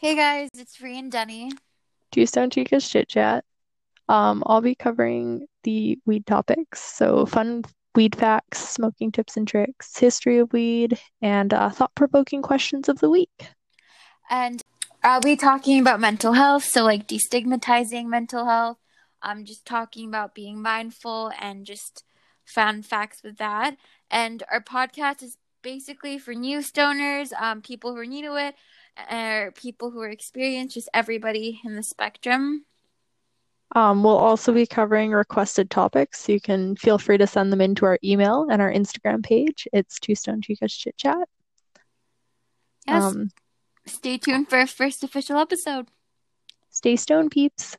Hey guys, it's Ree and Denny. Two Stone Chicas Chit Chat. Um, I'll be covering the weed topics. So, fun weed facts, smoking tips and tricks, history of weed, and uh, thought provoking questions of the week. And I'll be talking about mental health, so like destigmatizing mental health. I'm just talking about being mindful and just fun facts with that. And our podcast is basically for new stoners, um, people who are new to it, or people who are experienced, just everybody in the spectrum. Um, we'll also be covering requested topics. You can feel free to send them into our email and our Instagram page. It's Two Stone Chicas Chit Chat. Yes. Um, Stay tuned for our first official episode. Stay stone, peeps.